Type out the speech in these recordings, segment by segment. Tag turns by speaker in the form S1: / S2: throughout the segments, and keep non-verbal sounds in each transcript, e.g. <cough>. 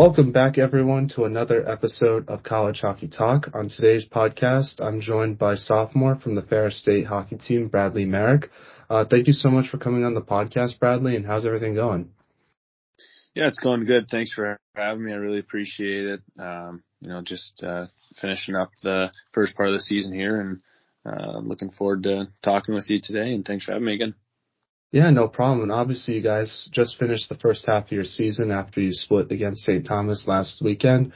S1: Welcome back, everyone, to another episode of College Hockey Talk. On today's podcast, I'm joined by sophomore from the Ferris State hockey team, Bradley Marek. Uh, thank you so much for coming on the podcast, Bradley, and how's everything going?
S2: Yeah, it's going good. Thanks for having me. I really appreciate it. Um, you know, just uh, finishing up the first part of the season here and uh, looking forward to talking with you today. And thanks for having me again.
S1: Yeah, no problem. And obviously, you guys just finished the first half of your season after you split against St. Thomas last weekend.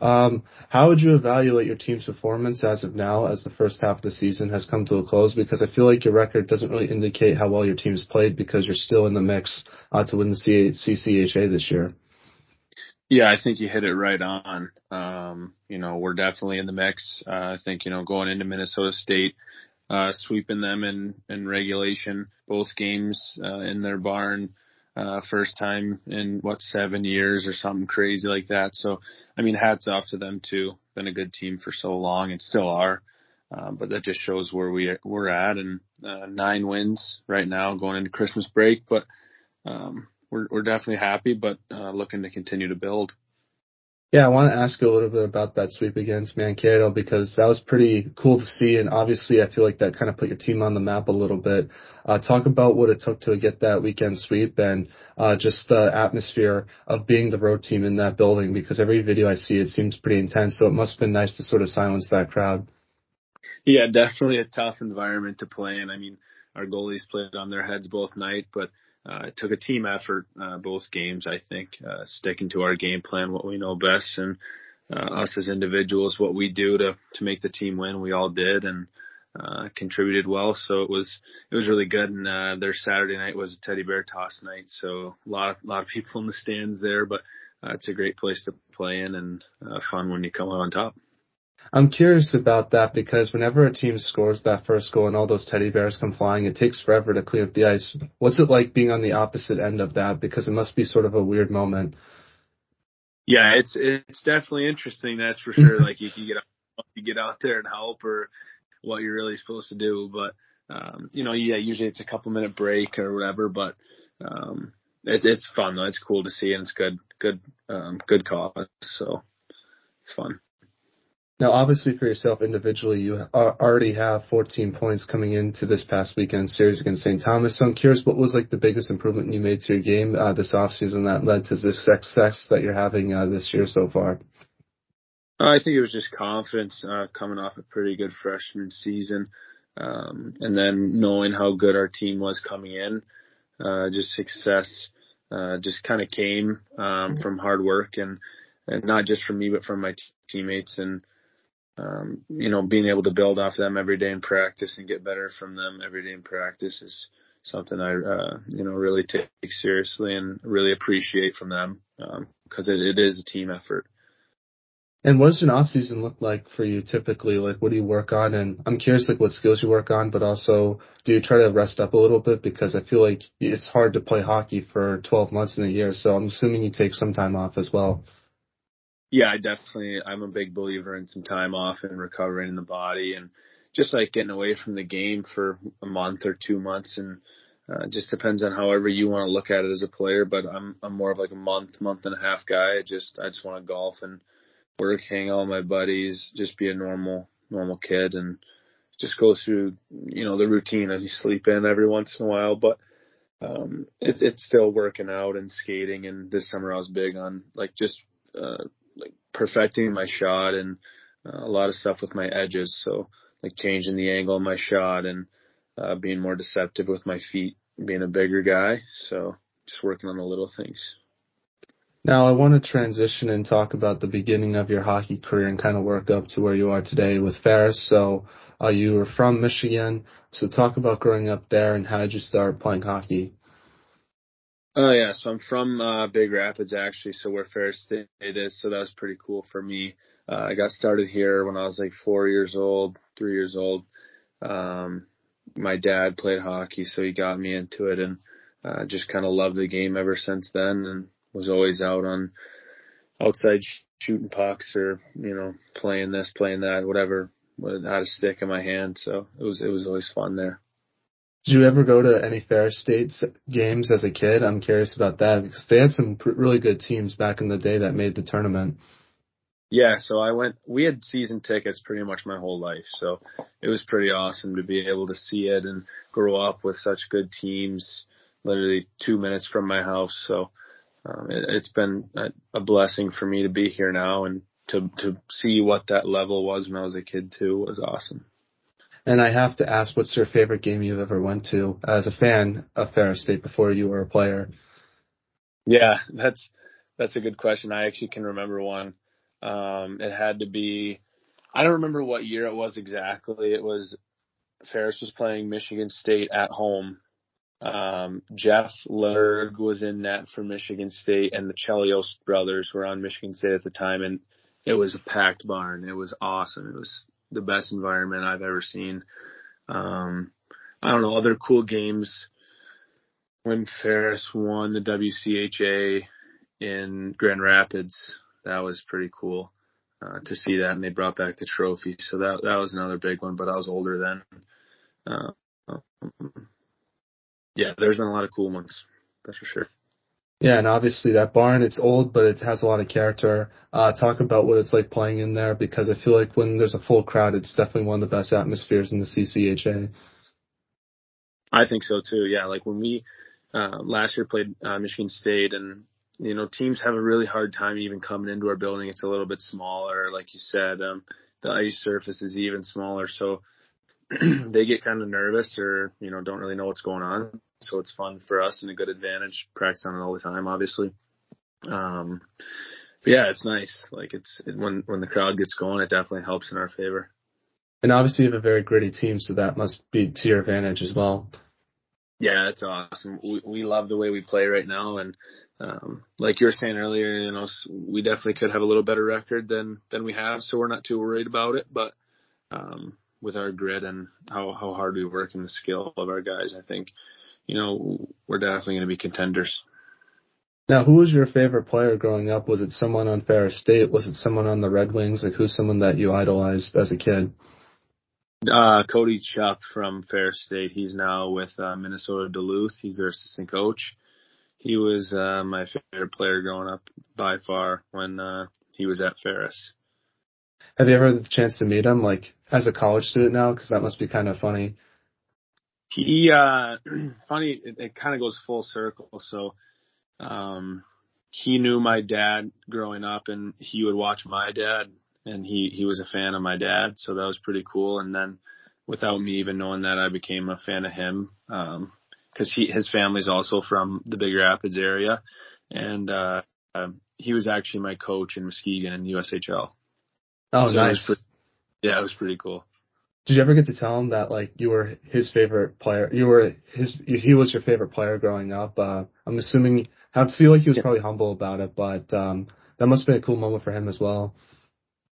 S1: Um, how would you evaluate your team's performance as of now, as the first half of the season has come to a close? Because I feel like your record doesn't really indicate how well your team's played because you're still in the mix uh, to win the C- CCHA this year.
S2: Yeah, I think you hit it right on. Um, you know, we're definitely in the mix. Uh, I think, you know, going into Minnesota State, uh, sweeping them in, in regulation, both games, uh, in their barn, uh, first time in what seven years or something crazy like that. So, I mean, hats off to them too. Been a good team for so long and still are. Uh, but that just shows where we we're at and uh, nine wins right now going into Christmas break. But um, we're we're definitely happy, but uh, looking to continue to build.
S1: Yeah, I want to ask you a little bit about that sweep against Mankato because that was pretty cool to see, and obviously I feel like that kind of put your team on the map a little bit. Uh, talk about what it took to get that weekend sweep and uh, just the atmosphere of being the road team in that building because every video I see it seems pretty intense, so it must have been nice to sort of silence that crowd.
S2: Yeah, definitely a tough environment to play in. I mean, our goalies played on their heads both night, but uh, it took a team effort, uh, both games, I think, uh, sticking to our game plan, what we know best, and uh, us as individuals, what we do to to make the team win. We all did and uh, contributed well, so it was it was really good. And uh, their Saturday night was a teddy bear toss night, so a lot of a lot of people in the stands there, but uh, it's a great place to play in and uh, fun when you come out on top.
S1: I'm curious about that because whenever a team scores that first goal and all those teddy bears come flying, it takes forever to clear up the ice. What's it like being on the opposite end of that? Because it must be sort of a weird moment.
S2: Yeah, it's it's definitely interesting. That's for sure. <laughs> like you get out, you get out there and help or what you're really supposed to do, but um, you know, yeah, usually it's a couple minute break or whatever, but um, it's it's fun though. It's cool to see and it's good good um, good cause. So it's fun.
S1: Now, obviously for yourself individually, you already have 14 points coming into this past weekend series against St. Thomas. So I'm curious, what was like the biggest improvement you made to your game uh, this offseason that led to this success that you're having uh, this year so far?
S2: Uh, I think it was just confidence uh, coming off a pretty good freshman season, um, and then knowing how good our team was coming in. Uh, just success uh, just kind of came um, from hard work and and not just from me but from my t- teammates and um, you know, being able to build off them every day in practice and get better from them every day in practice is something I, uh, you know, really take seriously and really appreciate from them because um, it, it is a team effort.
S1: And what does an off season look like for you typically? Like, what do you work on? And I'm curious, like, what skills you work on, but also, do you try to rest up a little bit? Because I feel like it's hard to play hockey for 12 months in a year. So I'm assuming you take some time off as well.
S2: Yeah, I definitely, I'm a big believer in some time off and recovering in the body and just like getting away from the game for a month or two months and uh, just depends on however you want to look at it as a player. But I'm I'm more of like a month, month and a half guy. I just I just want to golf and work, hang out with my buddies, just be a normal normal kid and just go through you know the routine as you sleep in every once in a while. But um, it's it's still working out and skating. And this summer I was big on like just uh, like perfecting my shot and uh, a lot of stuff with my edges. So like changing the angle of my shot and uh, being more deceptive with my feet, being a bigger guy. So just working on the little things.
S1: Now I want to transition and talk about the beginning of your hockey career and kind of work up to where you are today with Ferris. So uh, you were from Michigan. So talk about growing up there and how did you start playing hockey?
S2: Oh yeah, so I'm from uh, Big Rapids actually, so where Ferris State is, so that was pretty cool for me. Uh, I got started here when I was like four years old, three years old. Um, my dad played hockey, so he got me into it, and uh, just kind of loved the game ever since then, and was always out on outside sh- shooting pucks or you know playing this, playing that, whatever. Had a stick in my hand, so it was it was always fun there.
S1: Did you ever go to any Ferris State games as a kid? I'm curious about that because they had some really good teams back in the day that made the tournament.
S2: Yeah, so I went. We had season tickets pretty much my whole life, so it was pretty awesome to be able to see it and grow up with such good teams, literally two minutes from my house. So um, it, has been a, a blessing for me to be here now and to to see what that level was when I was a kid too was awesome.
S1: And I have to ask, what's your favorite game you've ever went to as a fan of Ferris State before you were a player?
S2: Yeah, that's that's a good question. I actually can remember one. Um, it had to be, I don't remember what year it was exactly. It was Ferris was playing Michigan State at home. Um, Jeff Lerg was in net for Michigan State, and the Chelios brothers were on Michigan State at the time, and it was a packed barn. It was awesome. It was the best environment I've ever seen. Um, I don't know other cool games. When Ferris won the WCHA in Grand Rapids, that was pretty cool uh, to see that, and they brought back the trophy. So that that was another big one. But I was older then. Uh, um, yeah, there's been a lot of cool ones. That's for sure.
S1: Yeah, and obviously that barn, it's old, but it has a lot of character. Uh, talk about what it's like playing in there because I feel like when there's a full crowd, it's definitely one of the best atmospheres in the CCHA.
S2: I think so too. Yeah, like when we uh, last year played uh, Michigan State, and you know teams have a really hard time even coming into our building. It's a little bit smaller, like you said. Um, the ice surface is even smaller, so <clears throat> they get kind of nervous or you know don't really know what's going on so it's fun for us and a good advantage. Practice on it all the time, obviously. Um, but yeah, it's nice. Like it's it, when when the crowd gets going, it definitely helps in our favor.
S1: And obviously, you have a very gritty team, so that must be to your advantage as well.
S2: Yeah, that's awesome. We we love the way we play right now, and um, like you were saying earlier, you know, we definitely could have a little better record than than we have, so we're not too worried about it. But um, with our grit and how how hard we work and the skill of our guys, I think you know, we're definitely going to be contenders.
S1: Now, who was your favorite player growing up? Was it someone on Ferris State? Was it someone on the Red Wings? Like, who's someone that you idolized as a kid?
S2: Uh, Cody Chupp from Ferris State. He's now with uh, Minnesota Duluth. He's their assistant coach. He was uh, my favorite player growing up by far when uh, he was at Ferris.
S1: Have you ever had the chance to meet him, like as a college student now? Because that must be kind of funny
S2: he uh <clears throat> funny it, it kind of goes full circle so um he knew my dad growing up and he would watch my dad and he he was a fan of my dad so that was pretty cool and then without me even knowing that I became a fan of him um cuz he his family's also from the Big Rapids area and uh he was actually my coach in Muskegon in USHL.
S1: Oh, so nice.
S2: It pretty, yeah, it was pretty cool.
S1: Did you ever get to tell him that like you were his favorite player? You were his. He was your favorite player growing up. Uh, I'm assuming. I feel like he was probably humble about it, but um, that must have been a cool moment for him as well.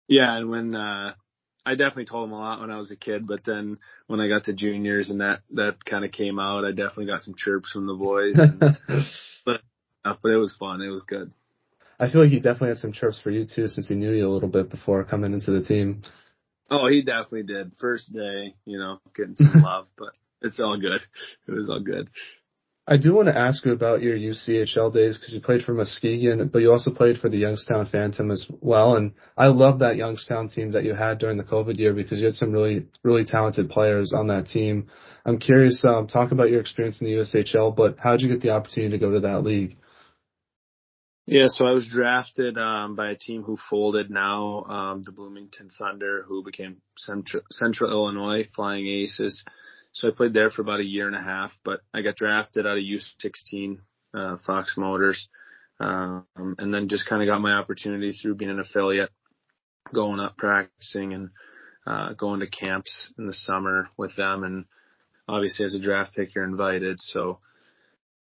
S2: Yeah, and when uh, I definitely told him a lot when I was a kid, but then when I got to juniors and that that kind of came out, I definitely got some chirps from the boys. And, <laughs> but uh, but it was fun. It was good.
S1: I feel like he definitely had some chirps for you too, since he knew you a little bit before coming into the team.
S2: Oh, he definitely did. First day, you know, getting some <laughs> love, but it's all good. It was all good.
S1: I do want to ask you about your USHL days because you played for Muskegon, but you also played for the Youngstown Phantom as well. And I love that Youngstown team that you had during the COVID year because you had some really, really talented players on that team. I'm curious, um, talk about your experience in the USHL, but how did you get the opportunity to go to that league?
S2: Yeah, so I was drafted um, by a team who folded now, um, the Bloomington Thunder, who became Central, Central Illinois Flying Aces. So I played there for about a year and a half, but I got drafted out of U16 uh, Fox Motors, um, and then just kind of got my opportunity through being an affiliate, going up practicing and uh, going to camps in the summer with them. And obviously, as a draft pick, you're invited. So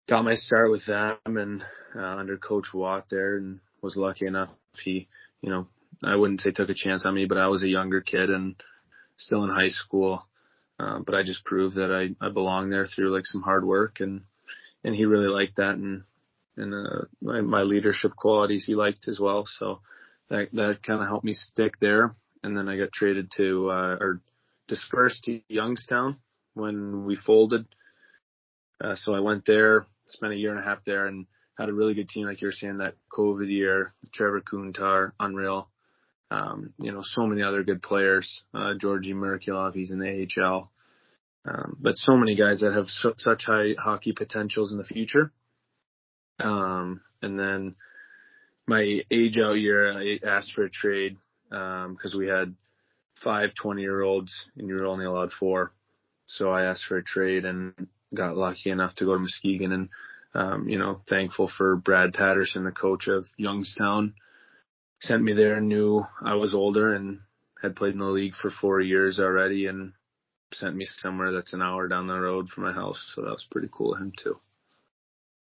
S2: got my start with them and uh, under Coach Watt there, and was lucky enough he, you know, I wouldn't say took a chance on me, but I was a younger kid and still in high school. Uh, but I just proved that I I belonged there through like some hard work and and he really liked that and and uh, my, my leadership qualities he liked as well. So that that kind of helped me stick there. And then I got traded to uh, or dispersed to Youngstown when we folded Uh, so I went there, spent a year and a half there, and had a really good team, like you were saying, that COVID year. Trevor Kuntar, unreal. Um, you know, so many other good players. Uh, Georgi Merkulov, he's in the AHL. Um, but so many guys that have su- such high hockey potentials in the future. Um, and then my age out year, I asked for a trade because um, we had five 20 year olds and you were only allowed four. So I asked for a trade and got lucky enough to go to Muskegon and, um, you know, thankful for Brad Patterson, the coach of Youngstown, sent me there knew I was older and had played in the league for four years already and sent me somewhere that's an hour down the road from my house. So that was pretty cool of him too.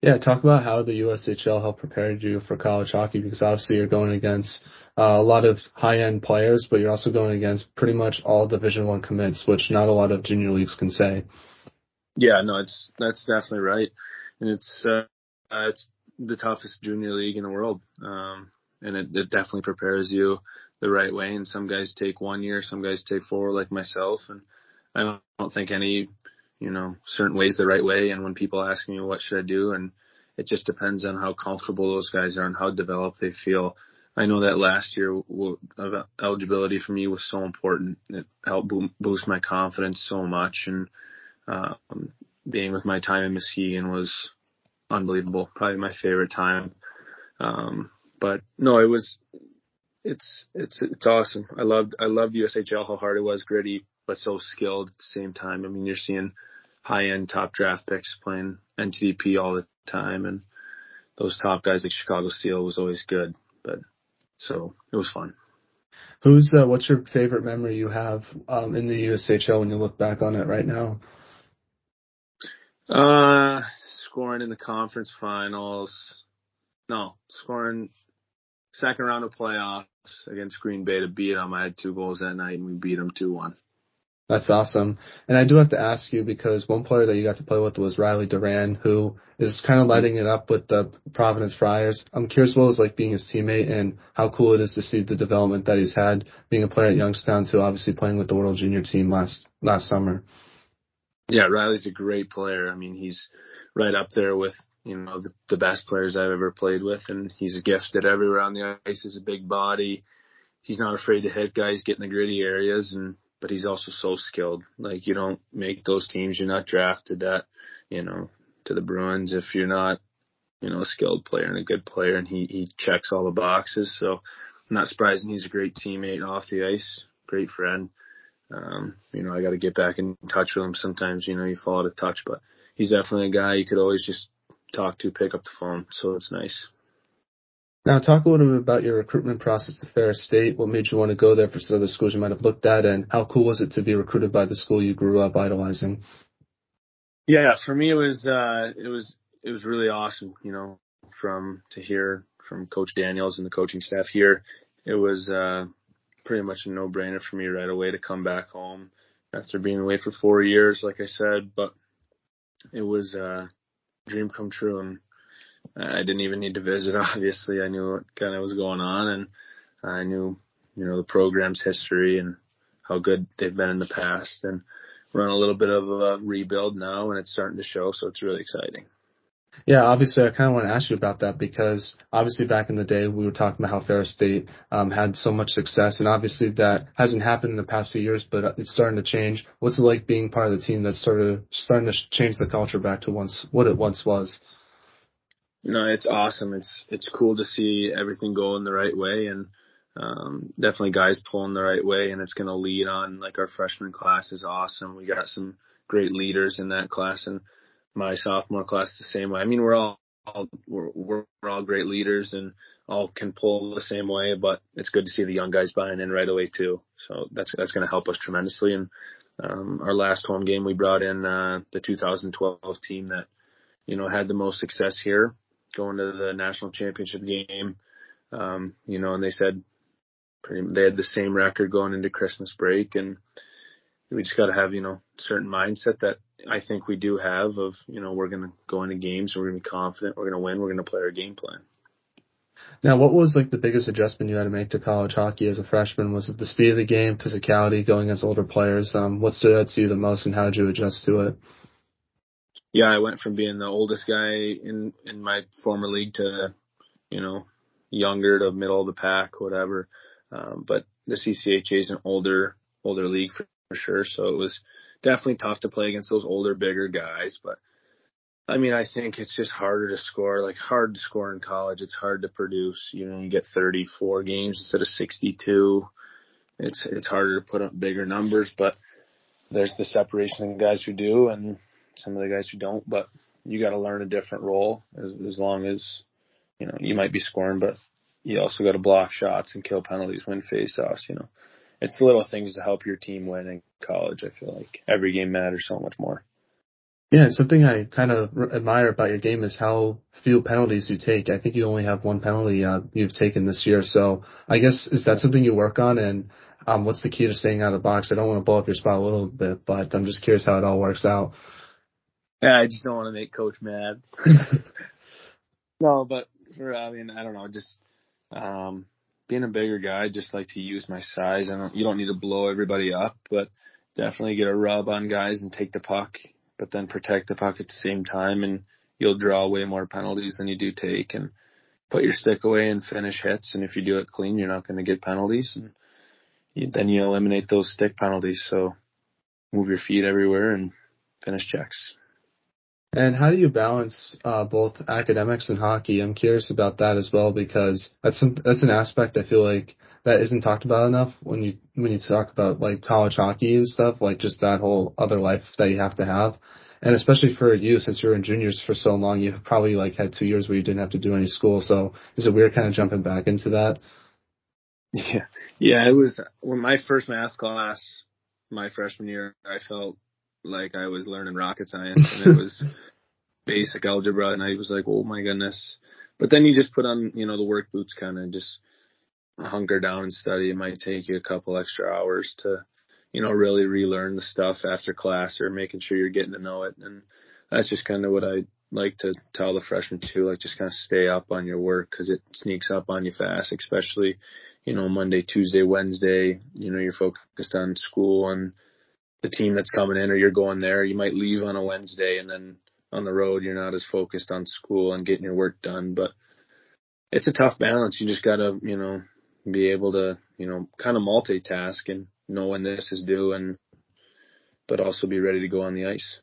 S1: Yeah, talk about how the USHL helped prepare you for college hockey because obviously you're going against uh, a lot of high-end players, but you're also going against pretty much all Division One commits, which not a lot of junior leagues can say.
S2: Yeah, no, it's that's definitely right, and it's uh, it's the toughest junior league in the world, um, and it, it definitely prepares you the right way. And some guys take one year, some guys take four, like myself, and I don't, I don't think any you know, certain ways the right way. And when people ask me what should I do, and it just depends on how comfortable those guys are and how developed they feel. I know that last year eligibility for me was so important. It helped boost my confidence so much, and um, being with my time in Muskegon was unbelievable. Probably my favorite time. Um, but no, it was. It's it's it's awesome. I loved I loved USHL how hard it was, gritty, but so skilled at the same time. I mean, you're seeing high end top draft picks playing NTDP all the time, and those top guys like Chicago Steel was always good. But so it was fun.
S1: Who's uh, what's your favorite memory you have um, in the USHL when you look back on it right now?
S2: Uh, scoring in the conference finals. No, scoring second round of playoffs against Green Bay to beat them. I had two goals that night and we beat them two one.
S1: That's awesome. And I do have to ask you because one player that you got to play with was Riley Duran, who is kind of lighting it up with the Providence Friars. I'm curious what it was like being his teammate and how cool it is to see the development that he's had being a player at Youngstown to obviously playing with the World Junior team last last summer.
S2: Yeah, Riley's a great player. I mean, he's right up there with you know the, the best players I've ever played with, and he's gifted everywhere on the ice. He's a big body. He's not afraid to hit guys, get in the gritty areas, and but he's also so skilled. Like you don't make those teams. You're not drafted that, you know, to the Bruins if you're not, you know, a skilled player and a good player. And he he checks all the boxes. So I'm not surprising he's a great teammate off the ice, great friend. Um, you know, I got to get back in touch with him. Sometimes, you know, you fall out of touch, but he's definitely a guy you could always just talk to, pick up the phone. So it's nice.
S1: Now, talk a little bit about your recruitment process at Ferris State. What made you want to go there for some other schools you might have looked at, and how cool was it to be recruited by the school you grew up idolizing?
S2: Yeah, for me it was uh, it was it was really awesome. You know, from to hear from Coach Daniels and the coaching staff here, it was uh, pretty much a no-brainer for me right away to come back home after being away for four years, like I said. But it was a dream come true, and I didn't even need to visit. <laughs> Obviously, I knew what kind of was going on, and I knew you know the program's history and how good they've been in the past, and we're on a little bit of a rebuild now, and it's starting to show. So it's really exciting.
S1: Yeah, obviously, I kind of want to ask you about that because obviously back in the day we were talking about how Ferris State um, had so much success, and obviously that hasn't happened in the past few years, but it's starting to change. What's it like being part of the team that's sort of starting to change the culture back to once what it once was?
S2: No, it's awesome. It's it's cool to see everything going the right way, and um, definitely guys pulling the right way, and it's going to lead on. Like our freshman class is awesome. We got some great leaders in that class, and my sophomore class the same way. I mean, we're all, all we're, we're all great leaders and all can pull the same way, but it's good to see the young guys buying in right away too. So that's that's going to help us tremendously. And um, our last home game, we brought in uh, the 2012 team that you know had the most success here going to the national championship game. Um, you know, and they said pretty, they had the same record going into Christmas break and we just got to have, you know, certain mindset that I think we do have of, you know, we're going to go into games, we're going to be confident, we're going to win, we're going to play our game plan.
S1: Now, what was like the biggest adjustment you had to make to college hockey as a freshman? Was it the speed of the game, physicality, going against older players? Um, what stood out to you the most, and how did you adjust to it?
S2: yeah, I went from being the oldest guy in in my former league to, you know, younger to middle of the pack, whatever. Um, but the CCHA is an older older league for, for sure, so it was definitely tough to play against those older, bigger guys. But I mean, I think it's just harder to score. Like hard to score in college. It's hard to produce. You know, you get 34 games instead of 62. It's it's harder to put up bigger numbers, but there's the separation of guys who do and some of the guys who don't. But you got to learn a different role as as long as you know you might be scoring, but you also got to block shots and kill penalties, win faceoffs. You know, it's the little things to help your team win in college. I feel like every game matters so much more.
S1: Yeah, something I kind of admire about your game is how few penalties you take. I think you only have one penalty uh, you've taken this year. So I guess is that something you work on? And um, what's the key to staying out of the box? I don't want to blow up your spot a little bit, but I'm just curious how it all works out.
S2: Yeah, I just don't want to make coach mad. <laughs> no, but for I mean, I don't know, just um being a bigger guy, I just like to use my size. I don't you don't need to blow everybody up, but definitely get a rub on guys and take the puck, but then protect the puck at the same time and you'll draw way more penalties than you do take and put your stick away and finish hits and if you do it clean you're not going to get penalties and you, then you eliminate those stick penalties so move your feet everywhere and finish checks.
S1: And how do you balance uh, both academics and hockey? I'm curious about that as well because that's some, that's an aspect I feel like that isn't talked about enough when you when you talk about like college hockey and stuff, like just that whole other life that you have to have. And especially for you, since you were in juniors for so long, you've probably like had two years where you didn't have to do any school. So is it weird kind of jumping back into that?
S2: Yeah, yeah. It was when my first math class, my freshman year, I felt like I was learning rocket science and it was <laughs> basic algebra and I was like, oh my goodness. But then you just put on, you know, the work boots kind of just hunker down and study. It might take you a couple extra hours to, you know, really relearn the stuff after class or making sure you're getting to know it. And that's just kind of what I like to tell the freshmen too, like just kind of stay up on your work because it sneaks up on you fast, especially, you know, Monday, Tuesday, Wednesday, you know, you're focused on school and the team that's coming in or you're going there. You might leave on a Wednesday and then on the road you're not as focused on school and getting your work done. But it's a tough balance. You just gotta, you know, be able to, you know, kind of multitask and know when this is due and but also be ready to go on the ice.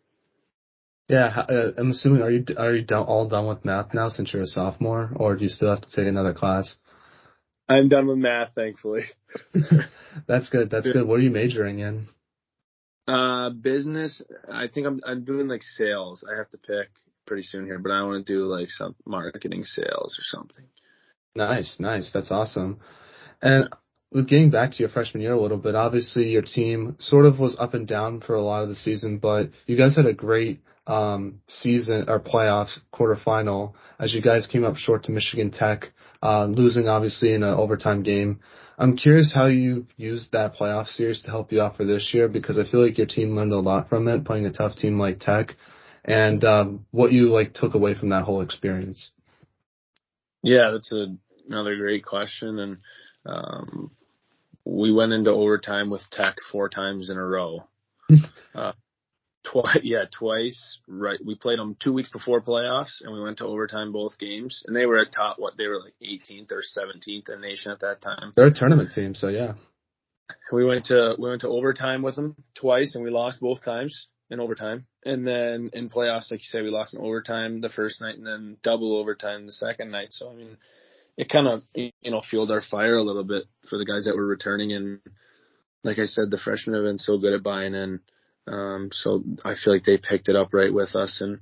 S1: Yeah, uh, I'm assuming are you are you done, all done with math now since you're a sophomore, or do you still have to take another class?
S2: I'm done with math, thankfully. <laughs>
S1: That's good. That's good. What are you majoring in?
S2: Uh, business. I think I'm I'm doing like sales. I have to pick pretty soon here, but I want to do like some marketing sales or something.
S1: Nice, nice. That's awesome. And with getting back to your freshman year a little bit, obviously your team sort of was up and down for a lot of the season, but you guys had a great um, season or playoffs quarterfinal as you guys came up short to Michigan Tech, uh, losing obviously in an overtime game. I'm curious how you used that playoff series to help you out for this year because I feel like your team learned a lot from it, playing a tough team like Tech, and um, what you like took away from that whole experience.
S2: Yeah, that's a, another great question, and um, we went into overtime with Tech four times in a row. <laughs> uh, twice, yeah, twice. Right, we played them two weeks before playoffs, and we went to overtime both games. And they were at top what they were like 18th or 17th in nation at that time.
S1: They're a tournament team, so yeah.
S2: We went to we went to overtime with them twice, and we lost both times in overtime. And then in playoffs, like you said, we lost in overtime the first night, and then double overtime the second night. So I mean, it kind of you know fueled our fire a little bit for the guys that were returning. And like I said, the freshmen have been so good at buying in um, so I feel like they picked it up right with us, and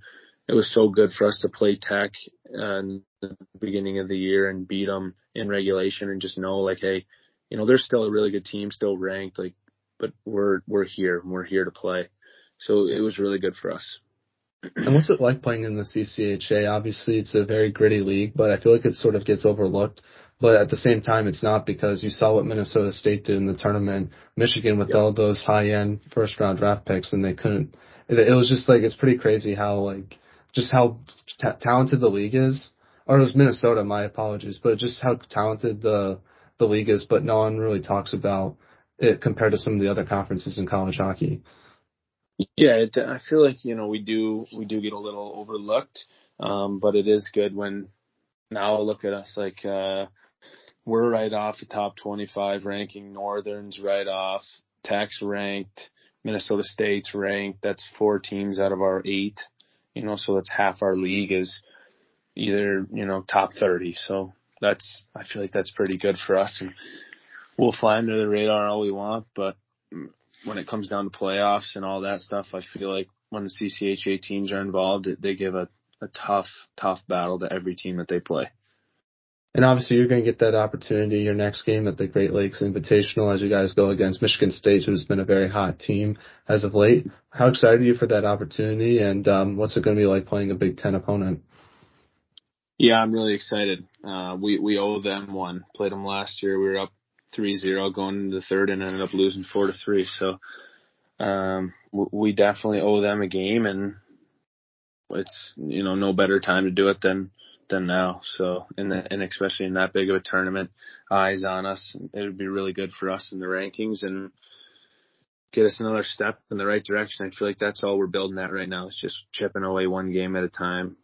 S2: it was so good for us to play Tech uh, in the beginning of the year and beat them in regulation, and just know like, hey, you know, they're still a really good team, still ranked, like, but we're we're here, we're here to play. So it was really good for us.
S1: And what's it like playing in the CCHA? Obviously, it's a very gritty league, but I feel like it sort of gets overlooked. But at the same time, it's not because you saw what Minnesota State did in the tournament, Michigan with yep. all those high end first round draft picks, and they couldn't. It, it was just like it's pretty crazy how like just how t- talented the league is. Or it was Minnesota. My apologies, but just how talented the the league is. But no one really talks about it compared to some of the other conferences in college hockey.
S2: Yeah, it, I feel like you know we do we do get a little overlooked, um, but it is good when now look at us like uh, we're right off the top 25 ranking. Northern's right off. Tech's ranked. Minnesota State's ranked. That's four teams out of our eight. You know, so that's half our league is either you know top 30. So that's I feel like that's pretty good for us, and we'll fly under the radar all we want, but when it comes down to playoffs and all that stuff, I feel like when the CCHA teams are involved, they give a, a tough, tough battle to every team that they play.
S1: And obviously, you're going to get that opportunity your next game at the Great Lakes Invitational as you guys go against Michigan State, who's been a very hot team as of late. How excited are you for that opportunity, and um, what's it going to be like playing a Big Ten opponent?
S2: Yeah, I'm really excited. Uh, we we owe them one. Played them last year. We were up 3-0 going into the third and ended up losing four to three. So um, we definitely owe them a game, and it's you know no better time to do it than than now. So and and especially in that big of a tournament, eyes on us. It would be really good for us in the rankings and get us another step in the right direction. I feel like that's all we're building at right now. It's just chipping away one game at a time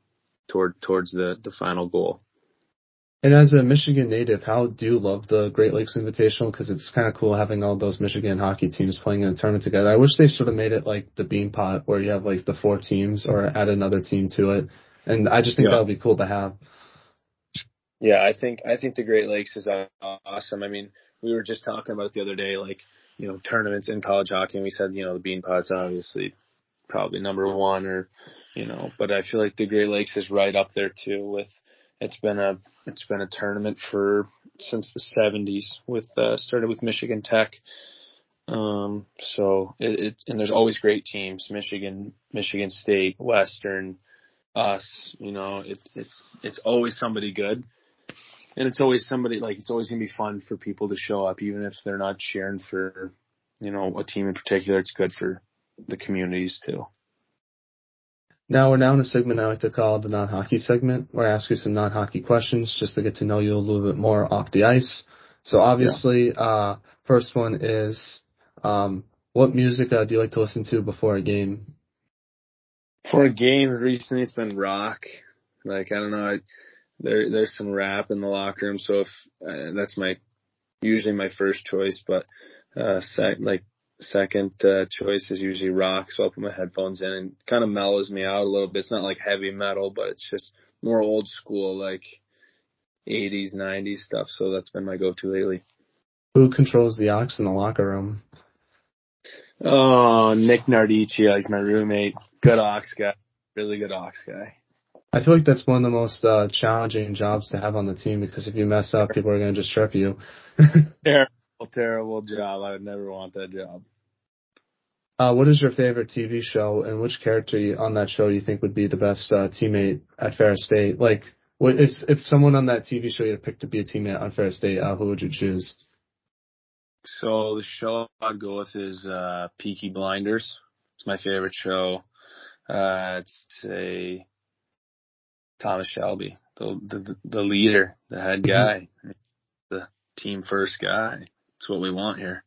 S2: toward towards the the final goal.
S1: And as a Michigan native, how do you love the Great Lakes Invitational? Because it's kind of cool having all those Michigan hockey teams playing in a tournament together. I wish they sort of made it like the Beanpot, where you have like the four teams, or add another team to it. And I just think yeah. that would be cool to have.
S2: Yeah, I think I think the Great Lakes is awesome. I mean, we were just talking about the other day, like you know, tournaments in college hockey, and we said you know the Bean Beanpot's obviously probably number one, or you know, but I feel like the Great Lakes is right up there too with it's been a it's been a tournament for since the 70s with uh, started with Michigan Tech. Um, so it, it and there's always great teams, Michigan, Michigan State, Western, us. You know, it, it's it's always somebody good, and it's always somebody like it's always gonna be fun for people to show up, even if they're not cheering for you know a team in particular. It's good for the communities too.
S1: Now we're now in a segment I like to call the non-hockey segment, where I ask you some non-hockey questions just to get to know you a little bit more off the ice. So obviously, yeah. uh, first one is, um, what music uh, do you like to listen to before a game?
S2: For games recently it's been rock. Like I don't know, I, there there's some rap in the locker room, so if uh, that's my usually my first choice, but uh, sec, like second uh, choice is usually rock, so I'll put my headphones in and kind of mellows me out a little bit. It's not like heavy metal, but it's just more old school, like 80s, 90s stuff. So that's been my go-to lately.
S1: Who controls the aux in the locker room?
S2: Oh, Nick Nardecchia. He's my roommate. Good aux guy. Really good aux guy.
S1: I feel like that's one of the most uh, challenging jobs to have on the team because if you mess up, people are going to just trip you. <laughs>
S2: terrible, terrible job. I would never want that job.
S1: Uh, what is your favorite TV show, and which character on that show you think would be the best uh, teammate at Ferris State? Like, what is, if someone on that TV show you had picked to be a teammate on Ferris State, uh, who would you choose?
S2: So the show I'd go with is uh, Peaky Blinders. It's my favorite show. Uh, it's a Thomas Shelby, the the, the leader, the head mm-hmm. guy, the team first guy. That's what we want here.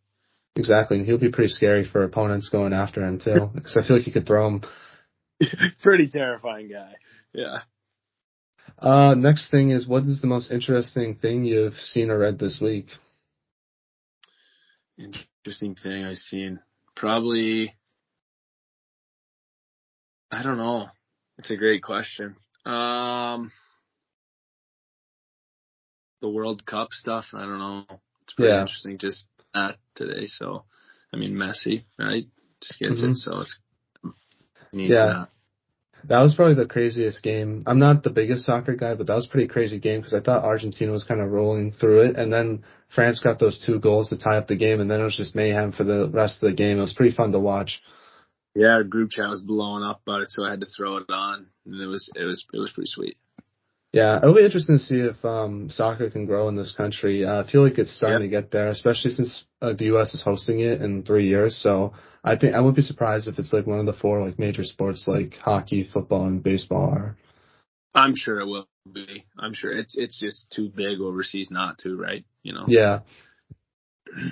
S1: Exactly, and he'll be pretty scary for opponents going after him too, <laughs> because I feel like he could throw him. <laughs>
S2: pretty terrifying guy. Yeah.
S1: Uh, next thing is, what is the most interesting thing you've seen or read this week?
S2: Interesting thing I've seen, probably. I don't know. It's a great question. Um, the World Cup stuff. I don't know. It's pretty yeah. interesting. Just that today. So, I mean, Messi, right? Just gets mm-hmm. it. So it's
S1: yeah. That. that was probably the craziest game. I'm not the biggest soccer guy, but that was a pretty crazy game because I thought Argentina was kind of rolling through it, and then France got those two goals to tie up the game, and then it was just mayhem for the rest of the game. It was pretty fun to watch.
S2: Yeah, our group chat was blowing up about it, so I had to throw it on, and it was it was it was pretty sweet.
S1: Yeah, it'll be interesting to see if um, soccer can grow in this country. Uh, I feel like it's starting to get there, especially since uh, the U.S. is hosting it in three years. So I think I would be surprised if it's like one of the four like major sports like hockey, football, and baseball are.
S2: I'm sure it will be. I'm sure it's it's just too big overseas not to, right? You know.
S1: Yeah. <clears throat>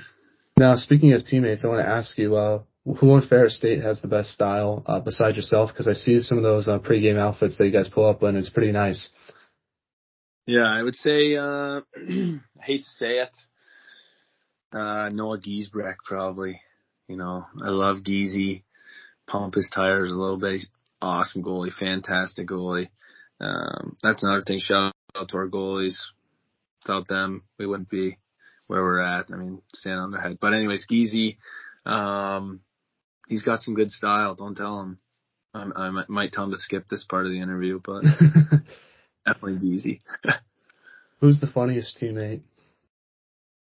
S1: Now, speaking of teammates, I want to ask you, uh, who on Ferris State has the best style uh, besides yourself? Because I see some of those uh, pregame outfits that you guys pull up, and it's pretty nice.
S2: Yeah, I would say uh, <clears throat> I hate to say it, uh, Noah Giesbrecht probably. You know, I love Geezy. Pump his tires a little bit. Awesome goalie, fantastic goalie. Um, that's another thing. Shout out to our goalies. Without them, we wouldn't be where we're at. I mean, stand on their head. But anyways, Geezy, um, he's got some good style. Don't tell him. I, I might tell him to skip this part of the interview, but <laughs> definitely easy. <laughs>
S1: Who's the funniest teammate?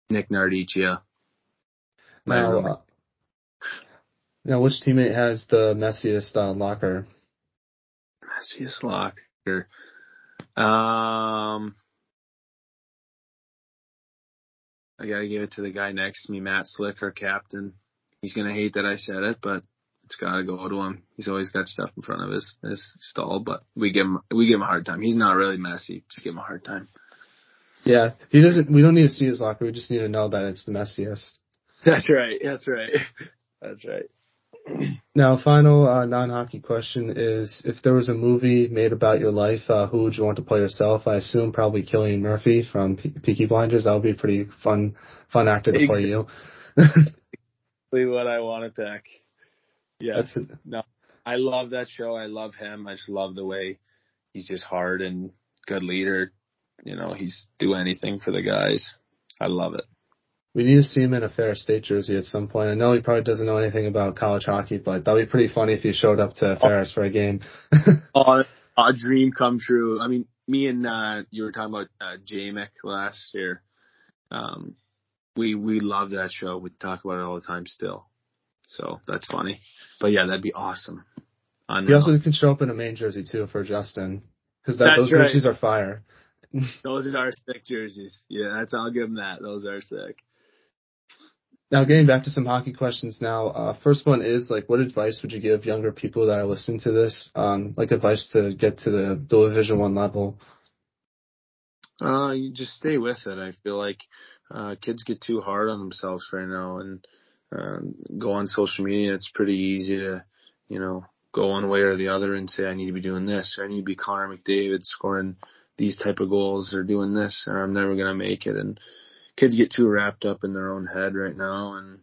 S2: Nick Nardecchia.
S1: Now, uh, now, which teammate has the messiest uh, locker?
S2: Messiest locker. Um, I gotta give it to the guy next to me, Matt Slick, our captain. He's gonna hate that I said it, but it's gotta go to him. He's always got stuff in front of his his stall, but we give him we give him a hard time. He's not really messy. Just give him a hard time.
S1: Yeah, he doesn't. We don't need to see his locker. We just need to know that it's the messiest. <laughs>
S2: That's right. That's right. That's right. <clears throat>
S1: Now, final uh, non-hockey question is: If there was a movie made about your life, uh, who would you want to play yourself? I assume probably Cillian Murphy from Pe- Peaky Blinders. That would be a pretty fun, fun actor to play you. <laughs>
S2: what I want to pick. Yes. No, I love that show. I love him. I just love the way he's just hard and good leader. You know, he's do anything for the guys. I love it.
S1: We need to see him in a Ferris State jersey at some point. I know he probably doesn't know anything about college hockey, but that'd be pretty funny if he showed up to Ferris for a game. <laughs>
S2: oh, a dream come true. I mean, me and uh, you were talking about uh, J-Mick last year. Um, we we love that show. We talk about it all the time still. So that's funny. But yeah, that'd be awesome.
S1: He also can show up in a Maine jersey too for Justin because that, those right. jerseys are fire. <laughs>
S2: those are sick jerseys. Yeah, that's I'll give him that. Those are sick.
S1: Now, getting back to some hockey questions now. Uh, first one is like, what advice would you give younger people that are listening to this? Um, like advice to get to the, the Division One level.
S2: Uh, you just stay with it. I feel like uh, kids get too hard on themselves right now, and um, go on social media. It's pretty easy to, you know, go one way or the other and say I need to be doing this, or I need to be Connor McDavid scoring these type of goals, or doing this, or I'm never gonna make it, and kids get too wrapped up in their own head right now, and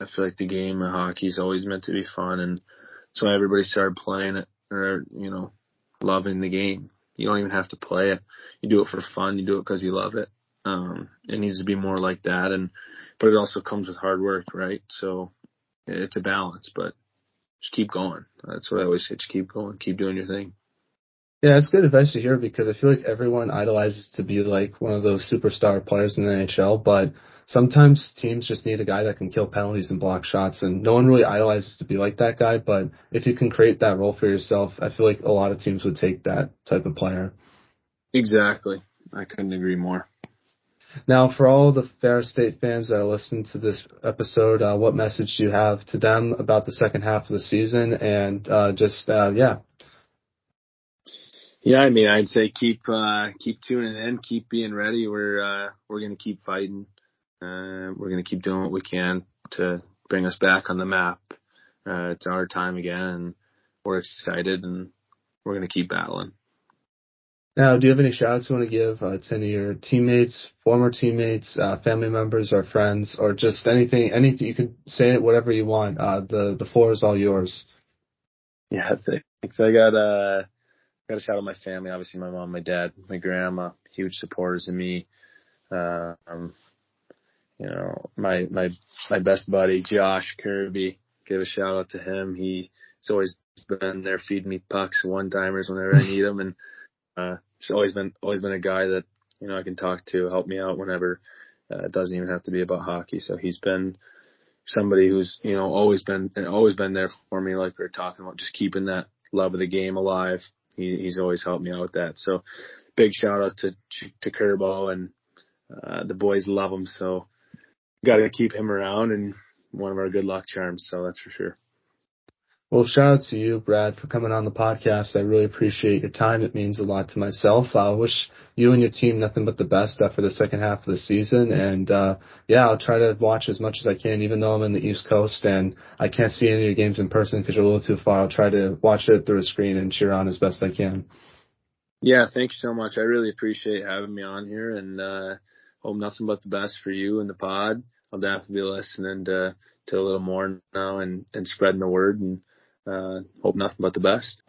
S2: I feel like the game of hockey is always meant to be fun, and that's why everybody started playing it or you know loving the game. You don't even have to play it; you do it for fun. You do it because you love it. Um, it needs to be more like that, and but it also comes with hard work, right? So it's a balance, but just keep going. That's what I always say: just keep going, keep doing your thing.
S1: Yeah, it's good advice to hear because I feel like everyone idolizes to be like one of those superstar players in the NHL, but sometimes teams just need a guy that can kill penalties and block shots, and no one really idolizes to be like that guy. But if you can create that role for yourself, I feel like a lot of teams would take that type of player.
S2: Exactly. I couldn't agree more.
S1: Now, for all the Ferris State fans that are listening to this episode, uh, what message do you have to them about the second half of the season? And uh, just, uh, yeah,
S2: yeah, I mean, I'd say keep uh, keep tuning in, keep being ready. We're uh, we're gonna keep fighting. Uh, we're gonna keep doing what we can to bring us back on the map. Uh, it's our time again, and we're excited, and we're gonna keep battling.
S1: Now, do you have any shout outs you want to give uh, to any of your teammates, former teammates, uh, family members, or friends, or just anything? Anything you can say it, whatever you want. Uh, the the floor is all yours.
S2: Yeah, thanks. I got uh got to shout out my family, obviously my mom, my dad, my grandma, huge supporters of me. Um, you know, my my my best buddy Josh Kirby, give a shout out to him. He's always been there feeding me pucks, one timers whenever I need <laughs> them, and uh, he's always been always been a guy that you know I can talk to, help me out whenever. Uh, it doesn't even have to be about hockey. So he's been somebody who's you know always been always been there for me, like we are talking about, just keeping that love of the game alive he, he's always helped me out with that. So big shout out to to Kerbo and uh, the boys love him. So got to keep him around and one of our good luck charms. So that's for sure.
S1: Well, shout out to you, Brad, for coming on the podcast. I really appreciate your time. It means a lot to myself. I wish you and your team nothing but the best uh, for the second half of the season. And uh, yeah, I'll try to watch as much as I can, even though I'm in the East Coast and I can't see any of your games in person because you're a little too far. I'll try to watch it through a screen and cheer on as best I can.
S2: Yeah, thanks so much. I really appreciate having me on here, and uh, hope nothing but the best for you and the pod. I'll definitely be listening to to a little more now and and spreading the word and uh, hope nothing but the best.